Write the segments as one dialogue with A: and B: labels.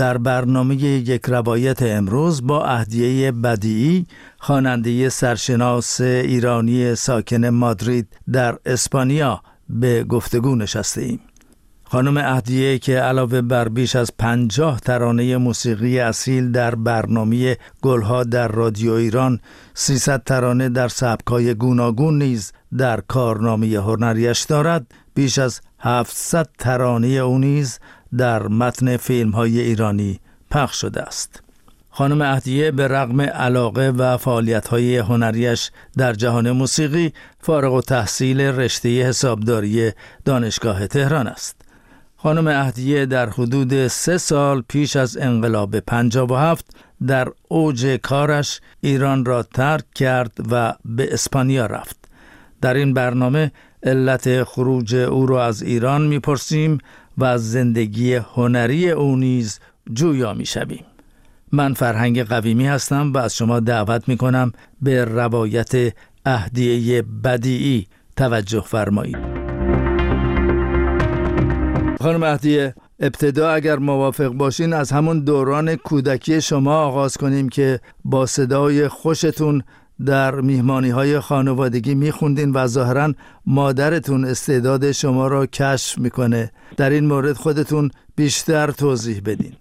A: در برنامه یک روایت امروز با اهدیه بدیعی خواننده سرشناس ایرانی ساکن مادرید در اسپانیا به گفتگو نشسته ایم. خانم اهدیه که علاوه بر بیش از پنجاه ترانه موسیقی اصیل در برنامه گلها در رادیو ایران 300 ترانه در سبکای گوناگون نیز در کارنامه هنریش دارد بیش از 700 ترانه او نیز در متن فیلم های ایرانی پخش شده است. خانم اهدیه به رغم علاقه و فعالیت های هنریش در جهان موسیقی فارغ و تحصیل رشته حسابداری دانشگاه تهران است. خانم اهدیه در حدود سه سال پیش از انقلاب 57 در اوج کارش ایران را ترک کرد و به اسپانیا رفت. در این برنامه علت خروج او را از ایران می‌پرسیم و از زندگی هنری او نیز جویا می‌شویم. من فرهنگ قویمی هستم و از شما دعوت می کنم به روایت اهدیه بدیعی توجه فرمایید. خانم اهدیه ابتدا اگر موافق باشین از همون دوران کودکی شما آغاز کنیم که با صدای خوشتون در میهمانی های خانوادگی میخوندین و ظاهرا مادرتون استعداد شما را کشف می‌کنه. در این مورد خودتون بیشتر توضیح بدین.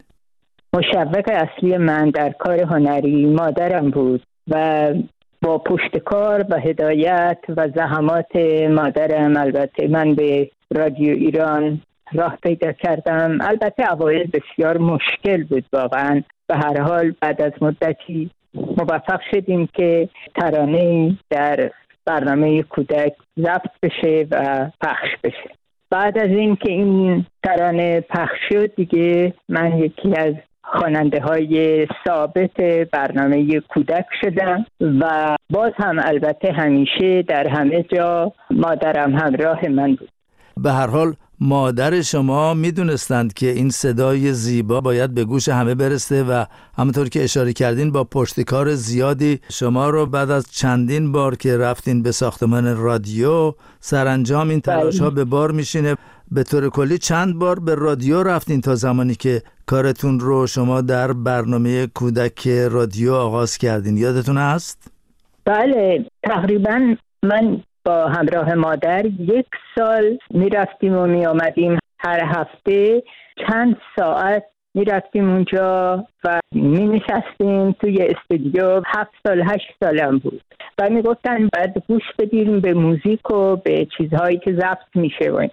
B: مشوق اصلی من در کار هنری مادرم بود و با پشت کار و هدایت و زحمات مادرم البته من به رادیو ایران راه پیدا کردم. البته اوایل بسیار مشکل بود واقعا. به هر حال بعد از مدتی موفق شدیم که ترانه در برنامه کودک ضبط بشه و پخش بشه. بعد از اینکه این ترانه پخش شد دیگه من یکی از خواننده های ثابت برنامه کودک شدم و باز هم البته همیشه در همه جا مادرم همراه من بود.
A: به هر حال مادر شما می‌دونستند که این صدای زیبا باید به گوش همه برسه و همونطور که اشاره کردین با پشتکار زیادی شما رو بعد از چندین بار که رفتین به ساختمان رادیو سرانجام این تلاش ها بله. به بار میشینه به طور کلی چند بار به رادیو رفتین تا زمانی که کارتون رو شما در برنامه کودک رادیو آغاز کردین یادتون هست؟
B: بله تقریبا من با همراه مادر یک سال می‌رفتیم و می آمدیم هر هفته. چند ساعت می‌رفتیم اونجا و می نشستیم توی استودیو. هفت سال هشت سالم بود. و می گفتن باید گوش بدیم به موزیک و به چیزهایی که ضبط میشه و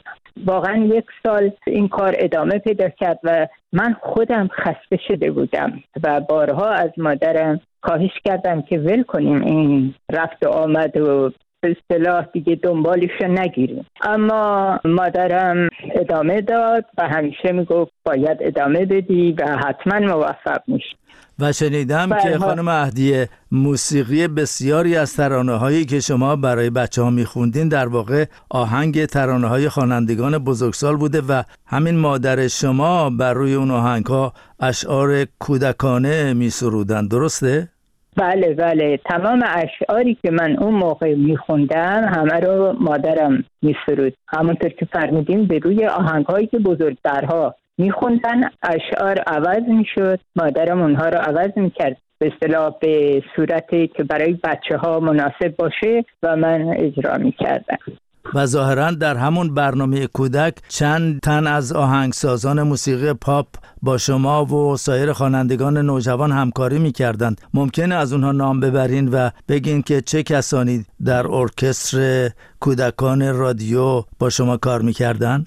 B: واقعا یک سال این کار ادامه پیدا کرد و من خودم خسته شده بودم و بارها از مادرم خواهش کردم که ول کنیم این رفت و آمد و اصطلاح دیگه دنبالش نگیریم اما مادرم ادامه داد و همیشه می‌گفت باید ادامه بدی و حتما موفق میشی
A: و شنیدم که بله. خانم اهدیه موسیقی بسیاری از ترانه هایی که شما برای بچه ها میخوندین در واقع آهنگ ترانه های خوانندگان بزرگسال بوده و همین مادر شما بر روی اون آهنگ ها اشعار کودکانه میسرودن درسته؟
B: بله بله. تمام اشعاری که من اون موقع میخوندم همه رو مادرم میسرود همونطور که فرمودیم به روی آهنگ هایی که بزرگترها میخوندن اشعار عوض می‌شد. مادرم اونها رو عوض می‌کرد. به اصطلاح به صورتی که برای بچه ها مناسب باشه و من اجرا می‌کردم.
A: و ظاهرا در همون برنامه کودک چند تن از آهنگسازان موسیقی پاپ با شما و سایر خوانندگان نوجوان همکاری می‌کردند ممکنه از اونها نام ببرین و بگین که چه کسانی در ارکستر کودکان رادیو با شما کار می‌کردن؟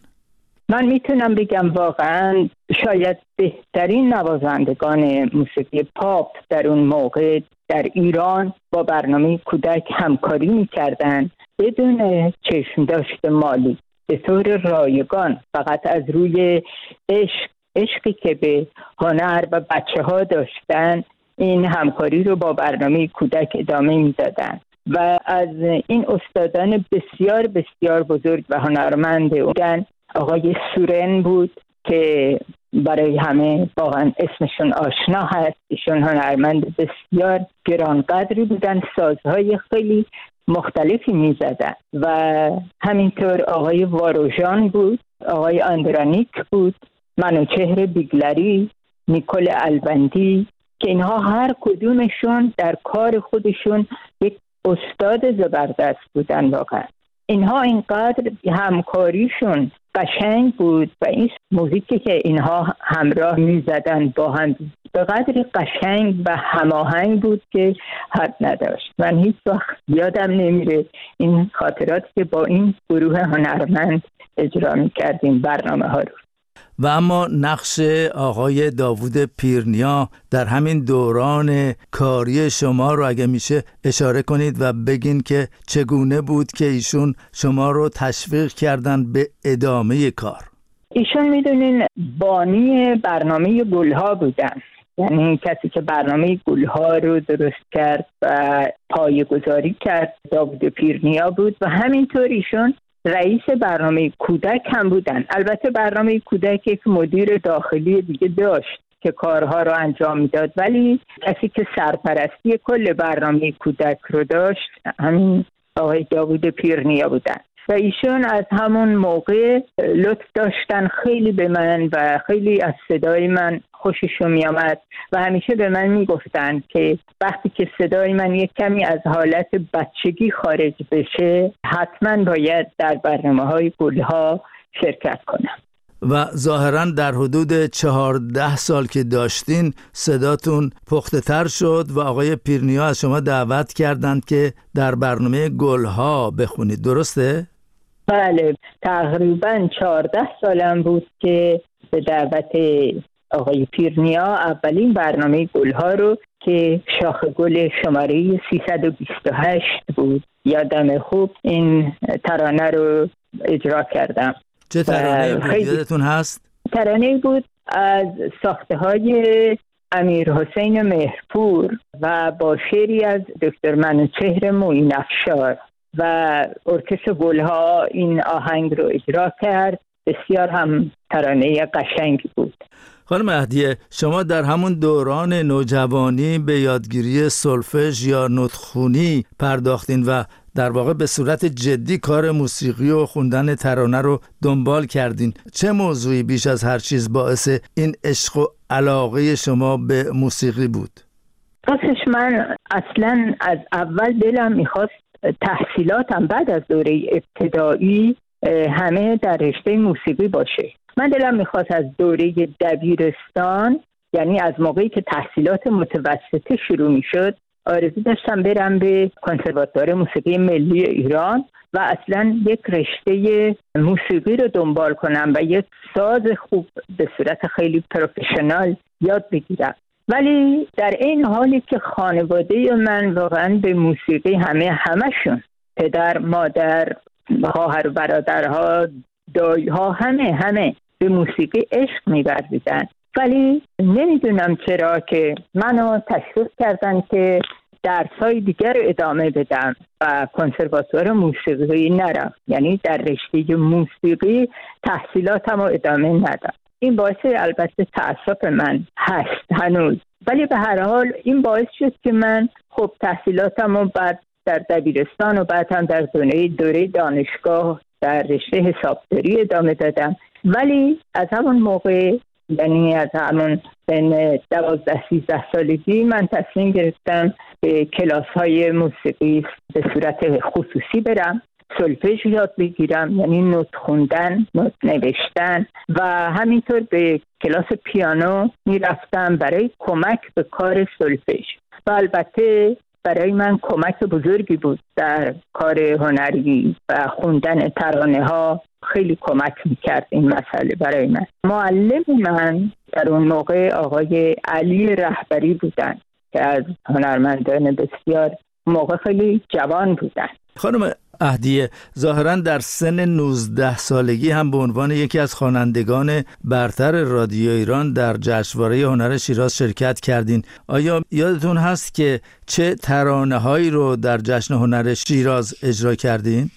B: من می‌تونم بگم واقعا شاید بهترین نوازندگان موسیقی پاپ در اون موقع در ایران با برنامه کودک همکاری می‌کردن بدون چشم داشت مالی. به طور رایگان فقط از روی عشق عشقی که به هنر و بچه ها داشتن این همکاری رو با برنامه کودک ادامه می‌دادن. و از این استادان بسیار بسیار بزرگ و هنرمند بودن. آقای سورن بود که برای همه واقعا اسمشون آشنا هست. ایشون هنرمند بسیار گرانقدری بودن. سازهای خیلی مختلفی می‌زدن و همینطور آقای واروژان بود آقای آندرانیک بود منوچهر بیگلری نیکل البندی که اینها هر کدومشون در کار خودشون یک استاد زبردست بودن واقعا. اینها اینقدر همکاریشون قشنگ بود و این موزیکی که اینها همراه می زدن با هم به قدری قشنگ و هماهنگ بود که حد نداشت. من هیچ وقت یادم نمیره این خاطرات که با این گروه هنرمند اجرا می کردیم برنامه ها رو.
A: و اما نقش آقای داوود پیرنیا در همین دوران کاری شما رو اگه میشه اشاره کنید و بگین که چگونه بود که ایشون شما رو تشویق کردن به ادامه کار.
B: ایشون می‌دونین بانی برنامه گلها بودن. یعنی کسی که برنامه گلها رو درست کرد و پایه گذاری کرد داوود پیرنیا بود و همینطور ایشون رئیس برنامه کودک هم بودن. البته برنامه کودک یک مدیر داخلی دیگه داشت که کارها رو انجام می‌داد. ولی کسی که سرپرستی کل برنامه کودک رو داشت همین آقای داوود پیرنیا بودن. و ایشون از همون موقع لطف داشتن خیلی به من و خیلی از صدای من خوششون میامد و همیشه به من می‌گفتن که وقتی که صدای من یک کمی از حالت بچگی خارج بشه حتما باید در برنامه های گلها شرکت کنم
A: و ظاهرا در حدود چهارده سال که داشتین صداتون پخته تر شد و آقای پیرنیا از شما دعوت کردند که در برنامه گلها بخونید درسته؟
B: بله تقریبا چهارده سالم بود که به دعوت آقای پیرنیا اولین برنامه گلها رو که شاخ گل شماره 328 بود. یادم خوب این ترانه رو اجرا کردم.
A: چه ترانه بود؟ یادتون هست؟
B: ترانه بود از ساخته های امیر حسین مهرپور و با شعری از دکتر منوچهر موین افشار و ارکستر گلها این آهنگ رو اجرا کرد. بسیار هم ترانه قشنگی بود.
A: خانم مهدیه شما در همون دوران نوجوانی به یادگیری سلفژ یا نطخونی پرداختین و در واقع به صورت جدی کار موسیقی و خوندن ترانه رو دنبال کردین. چه موضوعی بیش از هر چیز باعث این عشق و علاقه شما به موسیقی بود؟
B: راستش من اصلا از اول دلم می‌خواست تحصیلاتم بعد از دوره ابتدایی همه در رشته موسیقی باشه. من دلم می‌خواست از دوره دبیرستان یعنی از موقعی که تحصیلات متوسطه شروع می‌شد آرزو داشتم برم به کنسرواتوار موسیقی ملی ایران و اصلا یک رشته موسیقی رو دنبال کنم و یک ساز خوب به صورت خیلی پروفشنال یاد بگیرم. ولی در این حالی که خانواده من واقعا به موسیقی همه همشون پدر مادر خواهر برادرها دایها همه همه به موسیقی عشق میورزیدن. ولی نمی‌دونم چرا که منو تشویق کردن که درسای دیگر رو ادامه بدم و کنسرواتوار موسیقی نرم. یعنی در رشته موسیقی تحصیلاتم رو ادامه ندم. این باعث البته تعصب من هست هنوز. ولی به هر حال این باعث شد که من خب تحصیلاتم رو بعد در دبیرستان و بعد هم در دوره دوره دانشگاه در رشته حسابداری ادامه دادم. ولی از همون موقع یعنی از همون سن دوازده سیزده سالگی من تصمیم گرفتم به کلاس های موسیقی به صورت خصوصی برم. سلفژ یاد بگیرم یعنی نوت خوندن نوت نوشتن و همینطور به کلاس پیانو می‌رفتم برای کمک به کار سلفژ و البته برای من کمک بزرگی بود در کار هنری و خوندن ترانه ها خیلی کمک می‌کرد این مسئله برای من. معلم من در اون موقع آقای علی رهبری بودن که از هنرمندان بسیار موقع خیلی جوان بودن.
A: خانم اهدیه ظاهرا در سن 19 سالگی هم به عنوان یکی از خوانندگان برتر رادیو ایران در جشنواره هنر شیراز شرکت کردین. آیا یادتون هست که چه ترانه هایی رو در جشن هنر شیراز اجرا کردین؟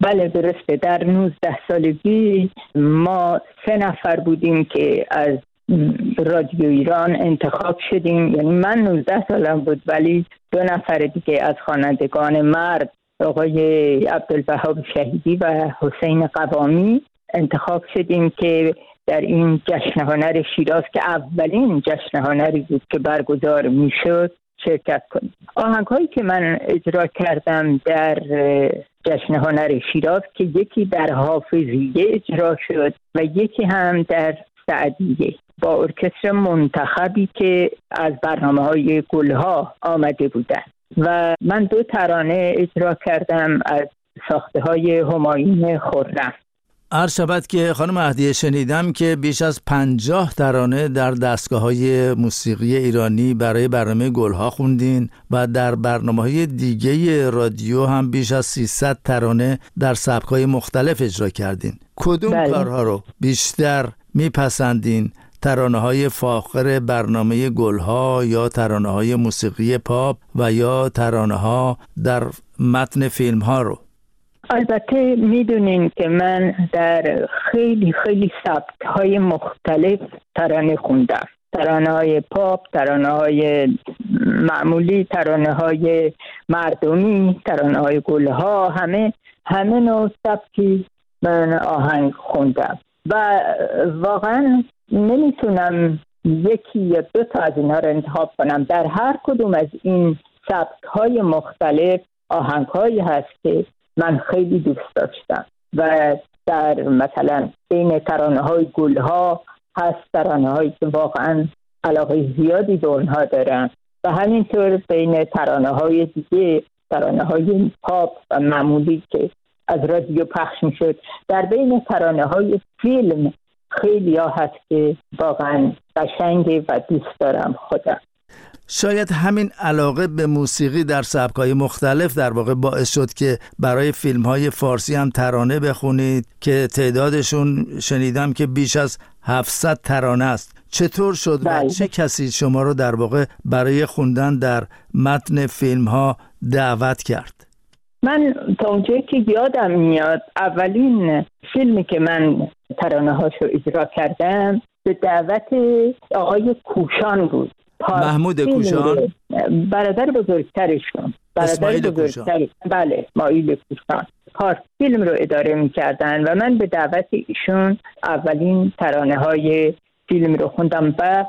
B: بله درسته. در 19 سالگی ما سه نفر بودیم که از رادیو ایران انتخاب شدیم. یعنی من 19 سالم بود ولی دو نفر دیگه از خوانندگان مرد آقای عبدالبهاب شهیدی و حسین قوامی انتخاب شدیم که در این جشن هنر شیراز که اولین جشن هنری بود که برگزار می‌شد شرکت کنیم. آهنگ هایی که من اجرا کردم در جشن هنر شیراز که یکی در حافظیه اجرا شد و یکی هم در سعدیه با ارکستر منتخبی که از برنامه های گلها آمده بودن و من دو ترانه اجرا کردم از ساخته های همایون خورم
A: عرض شود که خانم مهدیه شنیدم که بیش از پنجاه ترانه در دستگاه های موسیقی ایرانی برای برنامه گلها خوندین و در برنامه های دیگه رادیو هم بیش از 300 ترانه در سبک های مختلف اجرا کردین کدوم بله. کارها رو بیشتر میپسندین ترانه های فاخر برنامه گلها یا ترانه های موسیقی پاپ و یا ترانه ها در متن فیلم ها رو.
B: البته می‌دونین که من در خیلی خیلی سبک های مختلف ترانه خوندم. ترانه های پاپ ترانه های معمولی ترانه های مردمی ترانه های گلها همه همه نوع سبکی من آهنگ خوندم. و واقعا نمی‌تونم یکی یا دو تا از اینها رو انتخاب کنم. در هر کدوم از این سبک های مختلف آهنگ هایی هست که من خیلی دوست داشتم و در مثلا بین ترانه های گل ها هست ترانه هایی که واقعا علاقه زیادی به اونها دارم. و همینطور بین ترانه های دیگه ترانه های پاپ و معمولی که از رادیو پخش می شد در بین ترانه های فیلم خیلی ها هست که واقعا قشنگه و دوست دارم. خودم
A: شاید همین علاقه به موسیقی در سبکای مختلف در واقع باعث شد که برای فیلم های فارسی هم ترانه بخونید که تعدادشون شنیدم که بیش از 700 ترانه است. چطور شد و بله. چه کسی شما رو در واقع برای خوندن در متن فیلم ها دعوت کرد؟
B: من تا اونجایی که یادم میاد اولین فیلمی که من ترانه هاشو اجرا کردم به دعوت آقای کوشان بود.
A: محمود کوشان؟
B: برادر بزرگترشون برادر بزرگتر بله مایل کوشان. پارس فیلم رو اداره می‌کردن و من به دعوت ایشون اولین ترانه های فیلم رو خوندم و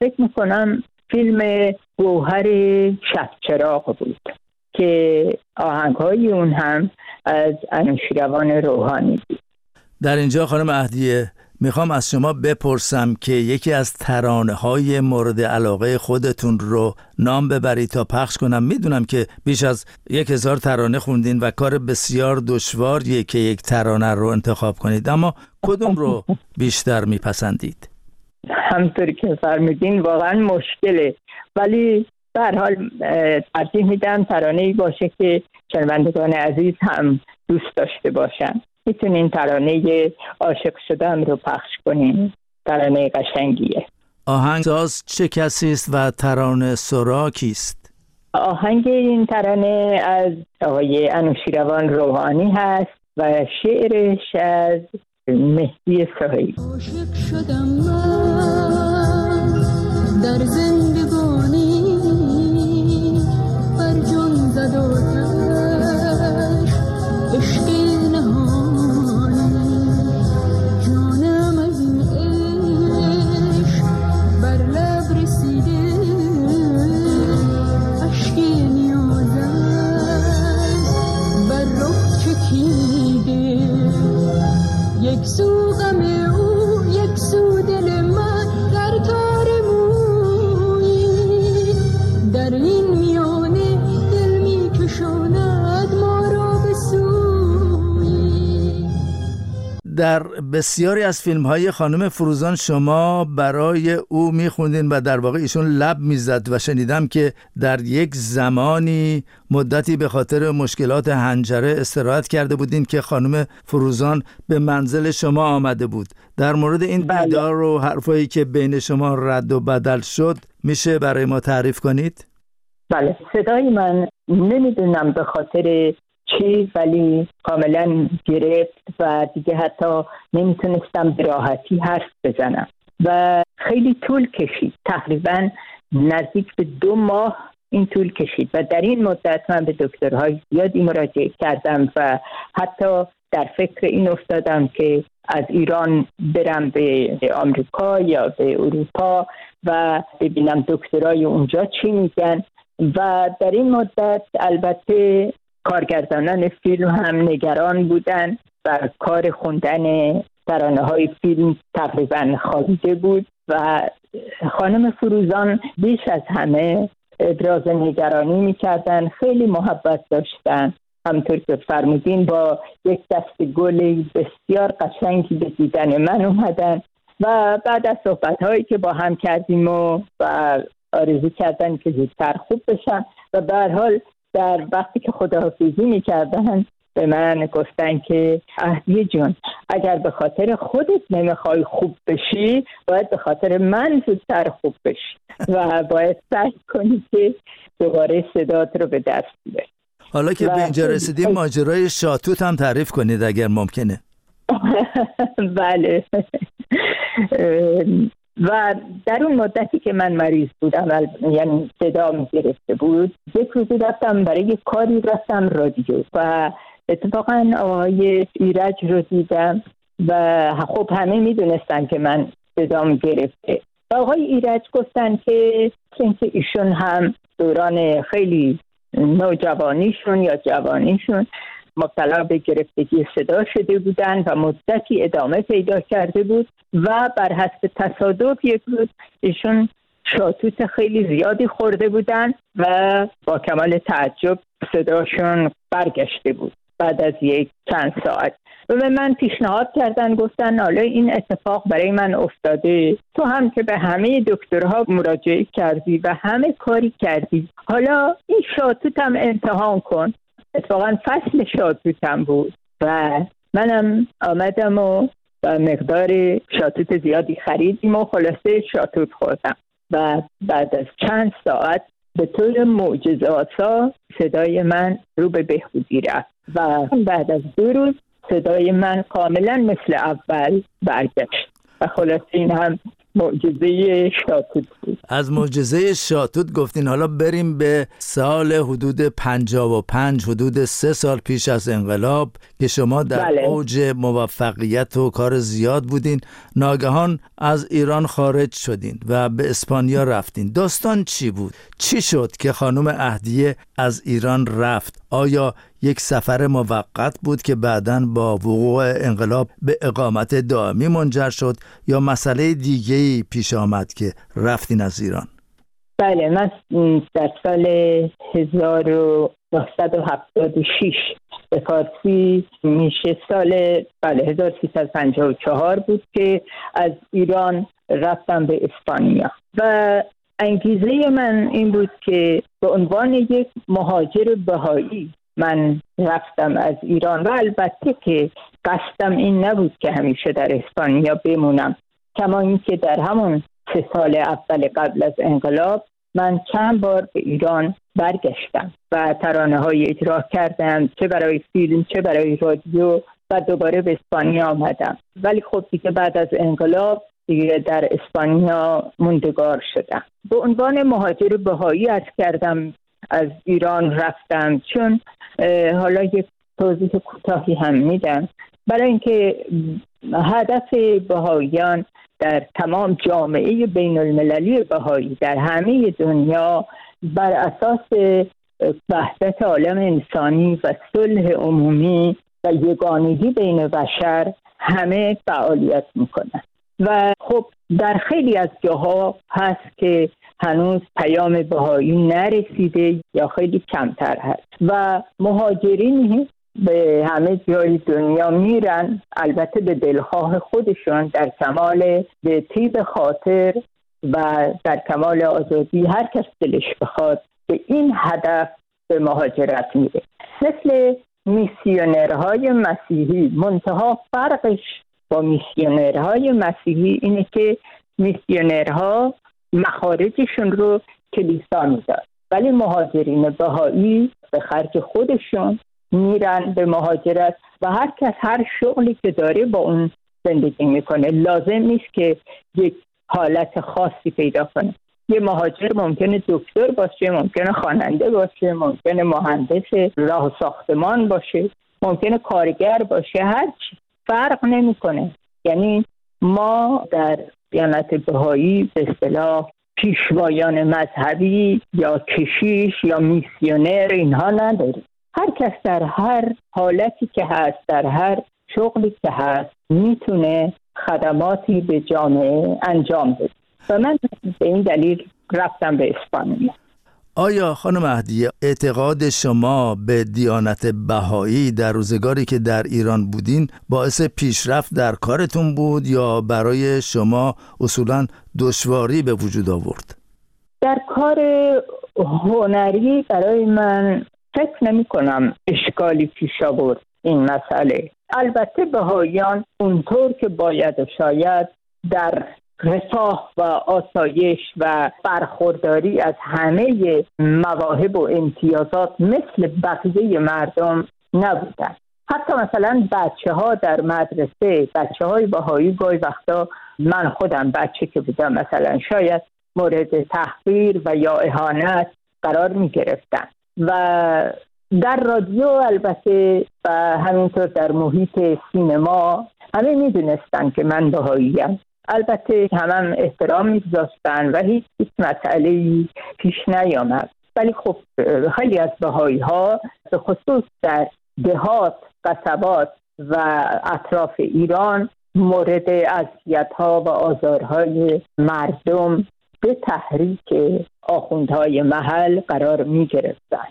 B: فکر می‌کنم فیلم گوهر شب بود. که آهنگ های اون هم از انوشیروان روحانی بود.
A: در اینجا خانم اهدیه می‌خوام از شما بپرسم که یکی از ترانه های مورد علاقه خودتون رو نام ببرید تا پخش کنم. می‌دونم که بیش از یک هزار ترانه خوندین و کار بسیار دشواریه که یک ترانه رو انتخاب کنید. اما کدوم رو بیشتر میپسندید؟
B: همطوری که فرمودین واقعا مشکله. ولی در حال ترجیح میدم ترانه ای باشه که شنوندگان عزیز هم دوست داشته باشن. می‌تونین ترانه عاشق شدم رو پخش کنین. ترانه قشنگیه.
A: آهنگساز چه کسی است و ترانه سرا کیست؟
B: آهنگ این ترانه از آقای انوشیروان روحانی هست و شعرش از مهدی سهی عاشق شدم من در
A: بسیاری از فیلم های خانم فروزان شما برای او میخوندین و در واقع ایشون لب می‌زد و شنیدم که در یک زمانی مدتی به خاطر مشکلات هنجره استراحت کرده بودین که خانم فروزان به منزل شما آمده بود در مورد این بله. دیدار و حرفایی که بین شما رد و بدل شد میشه برای ما تعریف کنید؟
B: بله صدای من نمی‌دونم به خاطر چی ولی کاملا گرفت و دیگه حتی نمی‌تونستم به راحتی حرف بزنم. و خیلی طول کشید. تقریبا نزدیک به دو ماه این طول کشید. و در این مدت من به دکترهای زیادی مراجعه کردم و حتی در فکر این افتادم که از ایران برم به آمریکا یا به اروپا و ببینم دکترای اونجا چی میگن. و در این مدت البته کارگردانان فیلم هم نگران بودن و کار خوندن ترانه های فیلم تقریبا خوابیده بود و خانم فروزان بیش از همه ابراز نگرانی می‌کردن خیلی محبت داشتن. همطور که فرمودین با یک دست گل بسیار قشنگی به دیدن من اومدن و بعد از صحبت هایی که با هم کردیم و, و آرزو کردن که زودتر خوب بشن و به حال در وقتی که خداحافظی می‌کردن به من گفتن که اهدی جون اگر به خاطر خودت نمی‌خوای خوب بشی باید به خاطر من زودتر خوب بشی و باید سعی کنی که دوباره صدات رو به دست بیاری.
A: حالا که به اینجا رسیدیم ماجرای شاتوت هم تعریف کنید اگر ممکنه.
B: بله. و در اون مدتی که من مریض بودم یعنی صدا گرفته بود یک روزی رفتم برای کاری رفتم رادیو و اتفاقا آقای ایرج رو دیدم و خب همه می‌دونستن که من صدام گرفته. و آقای ایرج گفتن که اینکه ایشون هم دوران خیلی نوجوانیشون یا جوانیشون مبتلا به گرفتگی صدا شده بودن و مدتی ادامه پیدا کرده بود و بر حسب تصادف یک روز ایشون شاتوت خیلی زیادی خورده بودن و با کمال تعجب صداشون برگشته بود بعد از یک چند ساعت. و به من پیشنهاد کردن گفتن حالا این اتفاق برای من افتاده. تو هم که به همه دکترها مراجعه کردی و همه کاری کردی حالا این شاتوت هم امتحان کن. اتفاقا فصل شاتوتم بود و منم آمدم و و مقدار شاتوت زیادی خریدیم و خلاصه شاتوت خوردم. و بعد از چند ساعت به طور معجزه صدای من رو به بهبودی رفت و بعد از دو روز صدای من کاملا مثل اول برگشت. و خلاصه این هم معجزه شاتوت بود
A: از معجزه شاتوت گفتین. حالا بریم به سال حدود 55 حدود سه سال پیش از انقلاب که شما در بله. اوج موفقیت و کار زیاد بودین. ناگهان از ایران خارج شدین و به اسپانیا رفتین. داستان چی بود؟ چی شد که خانم اهدیه از ایران رفت؟ آیا یک سفر موقت بود که بعدا با وقوع انقلاب به اقامت دائمی منجر شد یا مسئله دیگه پیش آمد که رفتین از ایران؟
B: بله من در سال 1976 به فارسی میشه سال بله 1354 بود که از ایران رفتم به اسپانیا. و انگیزه من این بود که به عنوان یک مهاجر بهایی من رفتم از ایران و البته که قصدم این نبود که همیشه در اسپانیا بمونم. کما اینکه در همون سه سال اول قبل از انقلاب من چند بار به ایران برگشتم و ترانه های اجرا کردم چه برای فیلم چه برای رادیو و دوباره به اسپانیا آمدم. ولی خب دیگه بعد از انقلاب دیگه در اسپانیا موندگار شدم. به عنوان مهاجر بهایی از کردم از ایران رفتم چون حالا یک توضیح کوتاهی هم میدم. برای اینکه هدف بهاییان در تمام جامعه بین المللی بهایی در همه دنیا بر اساس وحدت عالم انسانی و صلح عمومی و یگانگی بین بشر همه فعالیت می‌کنن و خب در خیلی از جاها هست که هنوز پیام بهایی نرسیده یا خیلی کمتر هست. و مهاجرین به همه جای دنیا میرن البته به دلخواه خودشون در کمال به تیب خاطر و در کمال آزادی هر کس دلش بخواد به این هدف به مهاجرت میره. مثل میسیونرهای مسیحی منتها فرقش با میسیونرهای مسیحی اینه که میسیونرها مخارجشون رو کلیسا می‌داد. ولی مهاجرین بهایی به خرج خودشون میرن به مهاجرت و هر کس هر شغلی که داره با اون زندگی می‌کنه. لازم نیست که یک حالت خاصی پیدا کنه. یه مهاجر ممکنه دکتر باشه ممکنه خواننده باشه ممکنه مهندس راه ساختمان باشه ممکنه کارگر باشه هرچی فرق نمی‌کنه. یعنی ما در دیانت بهایی به اصطلاح پیشوایان مذهبی یا کشیش یا میسیونر اینها نداریم. هر کس در هر حالتی که هست در هر شغلی که هست می‌تونه خدماتی به جامعه انجام بده و من به این دلیل رفتم به اسپانیا
A: آیا خانم مهدیه اعتقاد شما به دیانت بهایی در روزگاری که در ایران بودین باعث پیشرفت در کارتون بود یا برای شما اصولا دشواری به وجود آورد؟
B: در کار هنری برای من فکر نمی کنم اشکالی پیش آورد این مسئله. البته بهاییان اونطور که باید و شاید در رفاه و آسایش و برخورداری از همه مواهب و امتیازات مثل بقیه مردم نبودن حتی مثلا بچه ها در مدرسه بچه های باهایی گاهی وقتا من خودم بچه که بودم مثلا شاید مورد تحقیر و یا اهانت قرار می گرفتن و در رادیو البته و همینطور در محیط سینما همه می‌دونستن که من بهاییم. البته هم, هم احترام میگذاشتن و هیچ مسئله پیش نیامد. ولی خب خیلی از بهایی ها به خصوص در دهات قصبات و اطراف ایران مورد اذیت ها و آزارهای مردم به تحریک آخوندهای محل قرار می گرفتن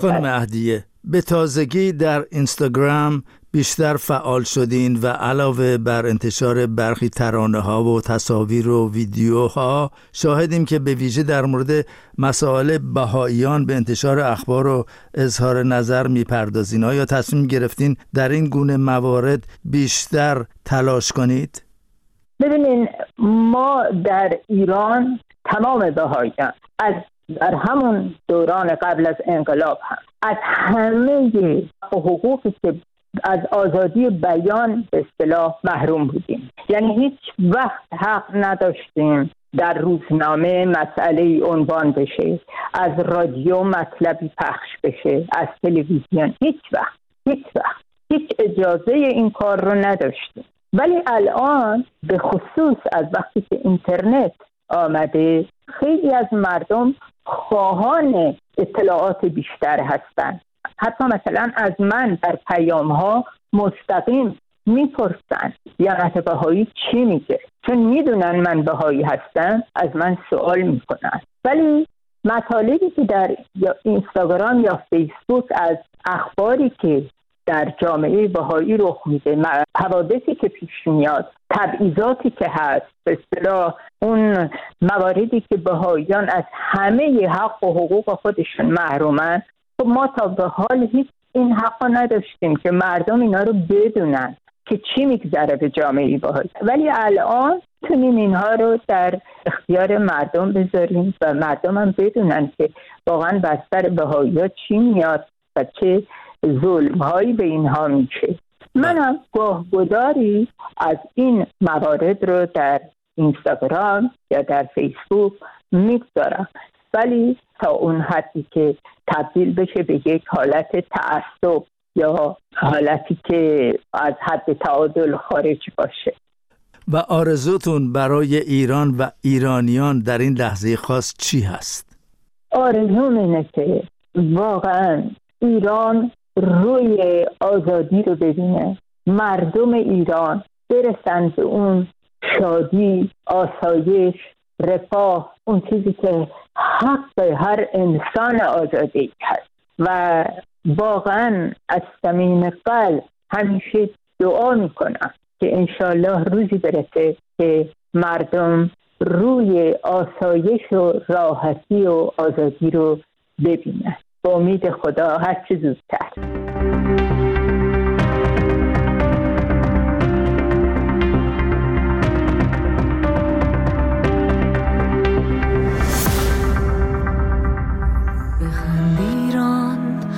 A: خانم مهدیه به تازگی در اینستاگرام بیشتر فعال شدین و علاوه بر انتشار برخی ترانه ها و تصاویر و ویدیوها شاهدیم که به ویژه در مورد مسائل بهاییان به انتشار اخبار و اظهار نظر می‌پردازین یا تصمیم گرفتین در این گونه موارد بیشتر تلاش کنید؟
B: ببینین ما در ایران تمام بهاییان از در همون دوران قبل از انقلاب هم از همه حقوقی که از آزادی بیان به اصطلاح محروم بودیم. یعنی هیچ وقت حق نداشتیم در روزنامه مسئله عنوان بشه از رادیو مطلبی پخش بشه از تلویزیون هیچ وقت هیچ وقت هیچ اجازه این کار رو نداشتیم. ولی الان به خصوص از وقتی که اینترنت آمده خیلی از مردم خواهان اطلاعات بیشتر هستند حتی مثلا از من در پیام ها مستقیم می‌پرسن دیانت بهایی چی میگه؟ چون می‌دونن من بهایی هستم از من سوال می‌کنن. ولی مطالبی که در اینستاگرام یا فیسبوک از اخباری که در جامعه بهایی رخ میده. حوادثی که پیش میاد تبعیضاتی که هست به اصطلاح اون مواردی که بهاییان از همه حق و حقوق خودشون محرومن خب ما تا به حال هیچ این حق نداشتیم که مردم اینا رو بدونن که چی میگذره به جامعه بهایی. ولی الان تونیم اینها رو در اختیار مردم بذاریم و مردم هم بدونن که واقعا بستر بهایی ها چی میاد و چه ظلم هایی به اینها میشه منم گاه گداری از این موارد رو در اینستاگرام یا در فیسبوک می‌گذارم. ولی تا اون حدی که تبدیل بشه به یک حالت تعصب یا حالتی که از حد تعادل خارج باشه.
A: و آرزوتون برای ایران و ایرانیان در این لحظه خاص چی هست؟
B: آرزوم اینه که واقعا ایران روی آزادی رو ببینه. مردم ایران برسن به اون شادی آسایش رفاه اون چیزی که حق هر انسان آزادی هست. و واقعا از صمیم قلب همیشه دعا می‌کنم که انشالله روزی برسه که مردم روی آسایش و راحتی و آزادی رو ببینن. با امید خدا هرچه زودتر.